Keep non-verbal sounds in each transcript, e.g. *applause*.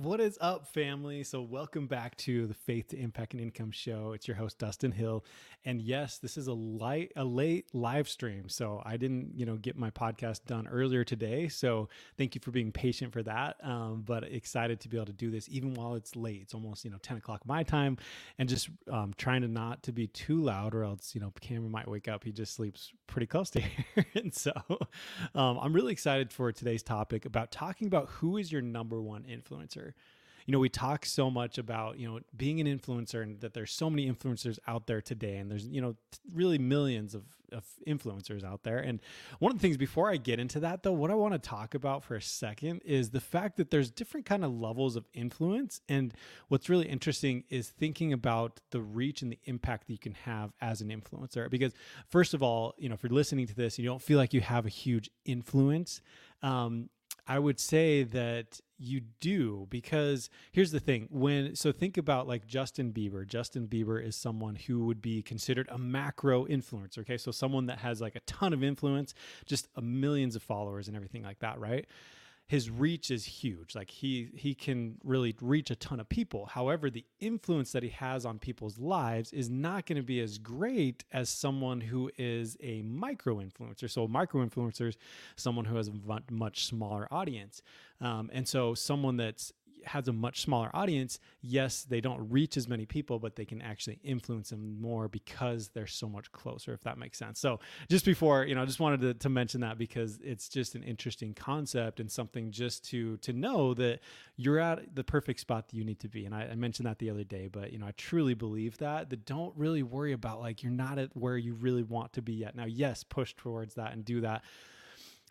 What is up, family? So, welcome back to the Faith to Impact and Income Show. It's your host Dustin Hill, and yes, this is a light, a late live stream. So, I didn't, you know, get my podcast done earlier today. So, thank you for being patient for that. Um, but excited to be able to do this even while it's late. It's almost, you know, ten o'clock my time, and just um, trying to not to be too loud, or else, you know, Cameron might wake up. He just sleeps pretty close to *laughs* here, and so um, I'm really excited for today's topic about talking about who is your number one influencer you know we talk so much about you know being an influencer and that there's so many influencers out there today and there's you know really millions of, of influencers out there. And one of the things before i get into that though what i want to talk about for a second is the fact that there's different kind of levels of influence. And what's really interesting is thinking about the reach and the impact that you can have as an influencer. Because first of all you know if you're listening to this and you don't feel like you have a huge influence. Um, I would say that you do because here's the thing when so think about like Justin Bieber. Justin Bieber is someone who would be considered a macro influencer okay? So someone that has like a ton of influence just a millions of followers and everything like that right his reach is huge. Like he he can really reach a ton of people. However, the influence that he has on people's lives is not going to be as great as someone who is a micro influencer. So micro influencers, someone who has a much smaller audience, um, and so someone that's has a much smaller audience, yes, they don't reach as many people, but they can actually influence them more because they're so much closer, if that makes sense. So just before, you know, I just wanted to, to mention that because it's just an interesting concept and something just to to know that you're at the perfect spot that you need to be. And I, I mentioned that the other day, but you know, I truly believe that. That don't really worry about like you're not at where you really want to be yet. Now, yes, push towards that and do that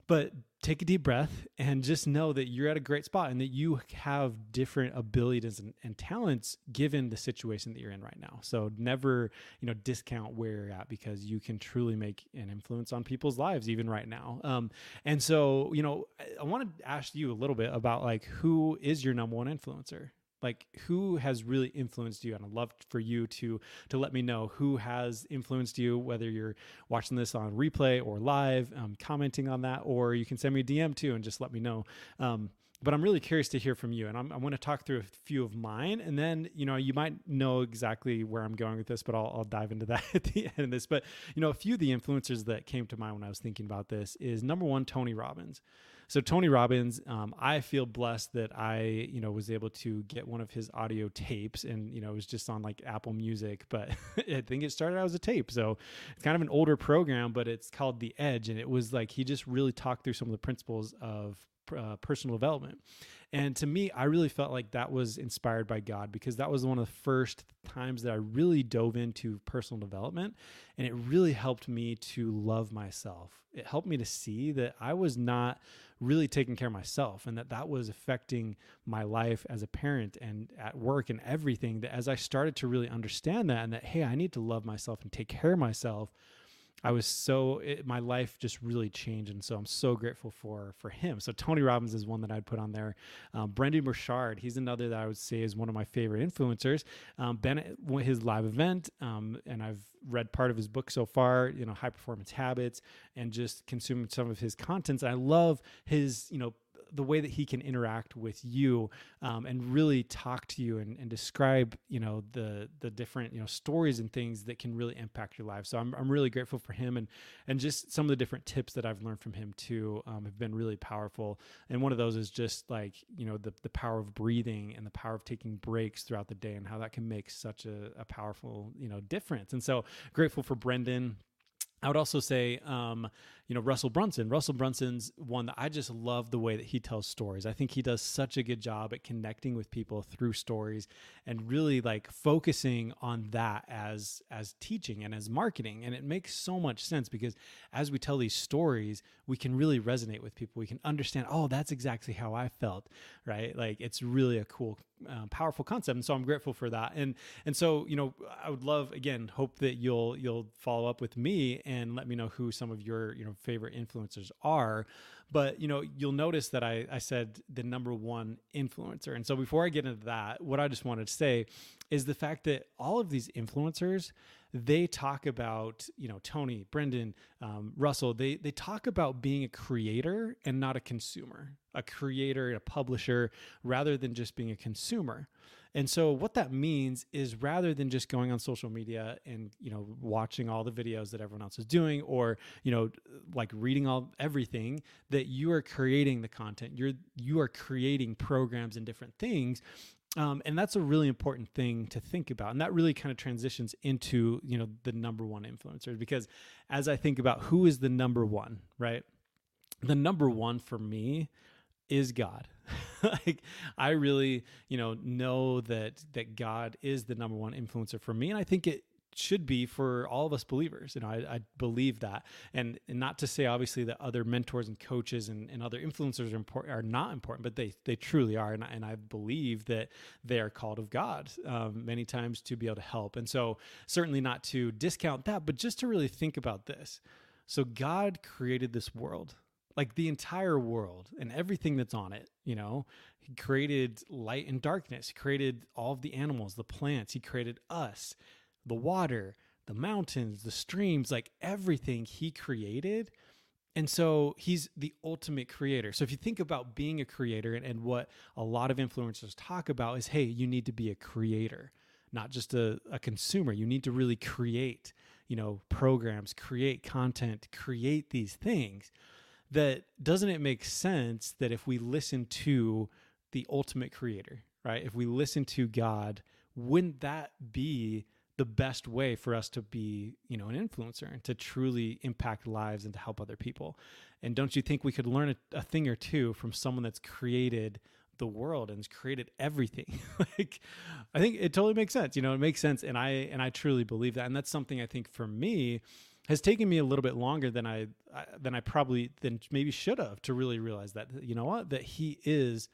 but take a deep breath and just know that you're at a great spot and that you have different abilities and, and, talents given the situation that you're in right now. So never, you know, discount where you're at because you can truly make an influence on people's lives even right now. Um, and so, you know, I, I want to ask you a little bit about like who is your number one influencer? Like who has really influenced you and i'd love for you to to let me know who has influenced you whether you're watching this on replay or live um, commenting on that or you can send me a dm too and just let me know um, but I'm really curious to hear from you. And I'm, I want to talk through a few of mine. And then, you know, you might know exactly where I'm going with this, but I'll, I'll dive into that *laughs* at the end of this. But, you know, a few of the influencers that came to mind when I was thinking about this is number one, Tony Robbins. So Tony Robbins, um, I feel blessed that I, you know, was able to get one of his audio tapes, and you know, it was just on like Apple Music, but *laughs* I think it started out as a tape. So it's kind of an older program, but it's called The Edge, and it was like he just really talked through some of the principles of uh, personal development. And to me, I really felt like that was inspired by God because that was one of the first times that I really dove into personal development. And it really helped me to love myself. It helped me to see that I was not really taking care of myself and that that was affecting my life as a parent and at work and everything. That as I started to really understand that and that, hey, I need to love myself and take care of myself I was so it, my life just really changed, and so I'm so grateful for for him. So Tony Robbins is one that I'd put on there. Um, Brendon Burchard, he's another that I would say is one of my favorite influencers. Um, Bennett, his live event, um, and I've read part of his book so far. You know, high performance habits, and just consumed some of his contents. I love his you know the way that he can interact with you um, and really talk to you and, and describe you know the the different you know stories and things that can really impact your life. So I'm, I'm really grateful for him and and just some of the different tips that I've learned from him too um, have been really powerful. And one of those is just like you know the, the power of breathing and the power of taking breaks throughout the day and how that can make such a, a powerful you know difference. And so grateful for Brendon. I would also say, um, you know, Russell Brunson. Russell Brunson's one that I just love the way that he tells stories. I think he does such a good job at connecting with people through stories and really like focusing on that as as teaching and as marketing. And it makes so much sense because as we tell these stories, we can really resonate with people. We can understand, oh, that's exactly how I felt, right? Like it's really a cool uh, powerful concept and so i'm grateful for that and and so you know i would love again hope that you'll you'll follow up with me and let me know who some of your you know favorite influencers are but you know you'll notice that i i said the number one influencer and so before i get into that what i just wanted to say is the fact that all of these influencers they talk about you know Tony, Brendon, um, Russell. They they talk about being a creator and not a consumer, a creator, and a publisher, rather than just being a consumer. And so what that means is rather than just going on social media and you know watching all the videos that everyone else is doing or you know like reading all everything that you are creating the content. You're you are creating programs and different things. Um, and that's a really important thing to think about. And that really kind of transitions into you know the number one influencers because as i think about who is the number one right? The number one for me is god *laughs* like I really, you know, know that that God is the number one influencer for me, and I think it should be for all of us believers. You know, I, I believe that, and, and, not to say obviously that other mentors and coaches and, and other influencers are important are not important, but they they truly are, and, and I believe that they are called of God um, many times to be able to help, and so certainly not to discount that, but just to really think about this. So God created this world like the entire world and everything that's on it you know? He created light and darkness. He created all of the animals the plants. He created us the water the mountains the streams like everything he created. And so he's the ultimate creator. So if you think about being a creator and, and, what a lot of influencers talk about is, hey, you need to be a creator, not just a, a consumer. You need to really create, you know, programs, create content, create these things that doesn't it make sense that if we listen to the ultimate creator, right? If we listen to God, wouldn't that be the best way for us to be, you know, an influencer and to truly impact lives and to help other people? And don't you think we could learn a, a thing or two from someone that's created the world and has created everything? *laughs* like I think it totally makes sense. You know, it makes sense and I and I truly believe that. And that's something I think for me has taken me a little bit longer than I than I probably than maybe should have to really realize that you know what? That he is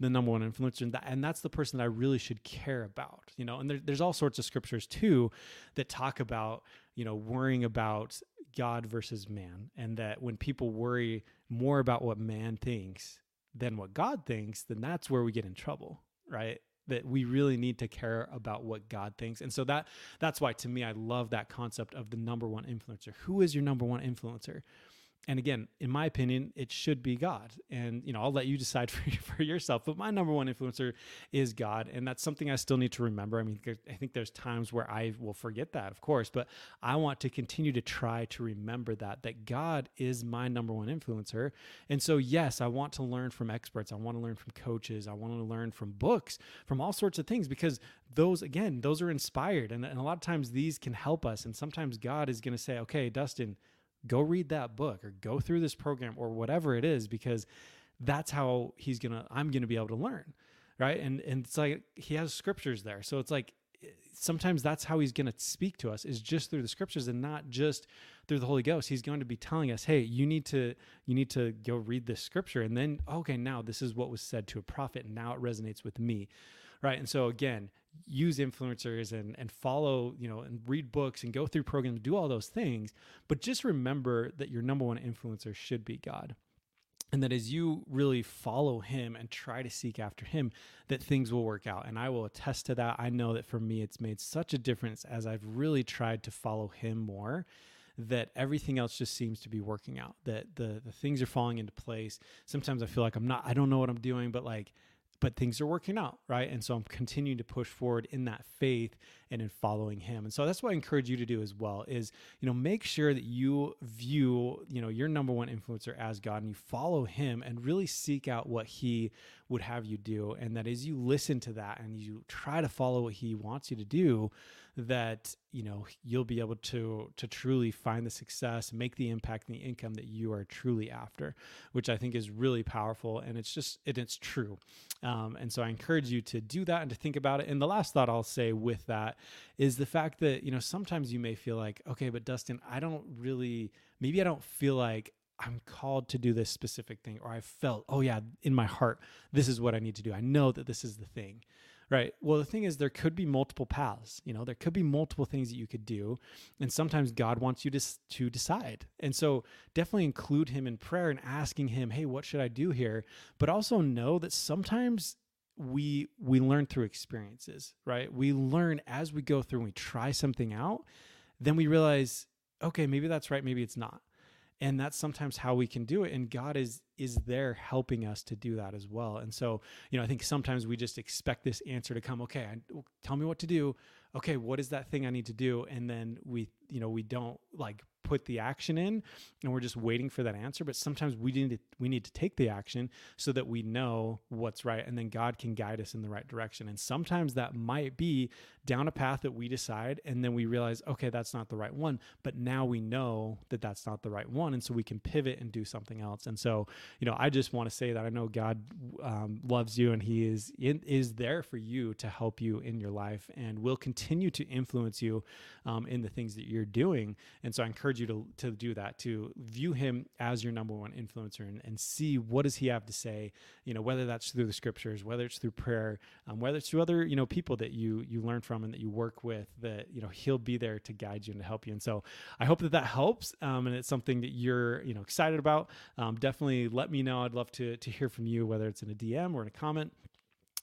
the number one influencer and, that, and that's the person that I really should care about you know? And there, there's all sorts of scriptures too that talk about you know worrying about God versus man and that when people worry more about what man thinks than what God thinks then that's where we get in trouble right that we really need to care about what God thinks. And so that that's why to me I love that concept of the number one influencer. Who is your number one influencer? And again, in my opinion, it should be God. And you know, I'll let you decide *laughs* for for yourself. But my number one influencer is God, and that's something I still need to remember. I mean, I think there's times where I will forget that, of course, but I want to continue to try to remember that that God is my number one influencer. And so, yes, I want to learn from experts. I want to learn from coaches. I want to learn from books, from all sorts of things, because those again, those are inspired, and, and a lot of times these can help us. And sometimes God is going to say, "Okay, Dustin." Go read that book or go through this program or whatever it is because that's how he's gonna i'm gonna be able to learn right? And and it's like he has scriptures there. So it's like sometimes that's how he's going to speak to us is just through the scriptures and not just through the holy ghost. He's going to be telling us hey you need to you need to go read this scripture. And then okay now this is what was said to a prophet. And now it resonates with me. Right? And so again use influencers and and follow you know and read books and go through programs do all those things but just remember that your number one influencer should be god. And that as you really follow him and try to seek after him that things will work out. And i will attest to that. I know that for me it's made such a difference as i've really tried to follow him more that everything else just seems to be working out that the the things are falling into place. Sometimes i feel like i'm not i don't know what i'm doing but like but things are working out, right? And so I'm continuing to push forward in that faith and in following him. And so that's what I encourage you to do as well is, you know, make sure that you view, you know, your number one influencer as God and you follow him and really seek out what he would have you do. And that as you listen to that and you try to follow what he wants you to do, that you know you'll be able to to truly find the success make the impact and the income that you are truly after which i think is really powerful. And it's just and it's true. Um, and so i encourage you to do that and to think about it. And the last thought i'll say with that is the fact that you know sometimes you may feel like okay but dustin i don't really maybe i don't feel like I'm called to do this specific thing, or I felt, oh yeah, in my heart, this is what I need to do. I know that this is the thing. Right. Well, the thing is, there could be multiple paths. You know, there could be multiple things that you could do, and sometimes God wants you to to decide. And so, definitely include Him in prayer and asking Him, "Hey, what should I do here?" But also know that sometimes we we learn through experiences. Right. We learn as we go through and we try something out then we realize, okay, maybe that's right, maybe it's not. And that's sometimes how we can do it. And God is is there helping us to do that as well. And so, you know, I think sometimes we just expect this answer to come. Okay, I, tell me what to do. Okay, what is that thing I need to do? And then we, you know, we don't like put the action in and we're just waiting for that answer. But sometimes we need to we need to take the action so that we know what's right and then God can guide us in the right direction. And sometimes that might be down a path that we decide and then we realize okay that's not the right one. But now we know that that's not the right one and so we can pivot and do something else. And so you know I just want to say that I know God um, loves you and he is in, is there for you to help you in your life and will continue to influence you um, in the things that you're doing. And so I encourage encourage you to, to do that, to view him as your number one influencer and, and see what does he have to say, you know, whether that's through the scriptures, whether it's through prayer, um, whether it's through other, you know, people that you, you learn from and that you work with that, you know, he'll be there to guide you and to help you. And so I hope that that helps. Um, and it's something that you're, you know, excited about. Um, definitely let me know. I'd love to, to hear from you, whether it's in a DM or in a comment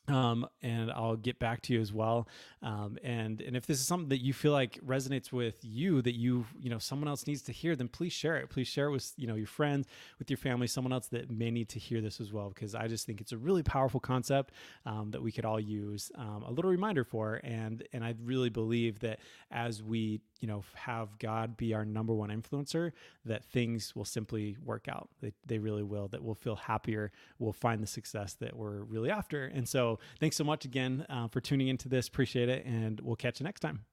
um, and I'll get back to you as well. Um, and and if this is something that you feel like resonates with you, that you you know someone else needs to hear, then please share it. Please share it with you know your friends, with your family, someone else that may need to hear this as well. Because I just think it's a really powerful concept um, that we could all use um, a little reminder for. And and I really believe that as we you know have God be our number one influencer, that things will simply work out. They they really will. That we'll feel happier. We'll find the success that we're really after. And so thanks so much again uh, for tuning into this. Appreciate it. And we'll catch you next time.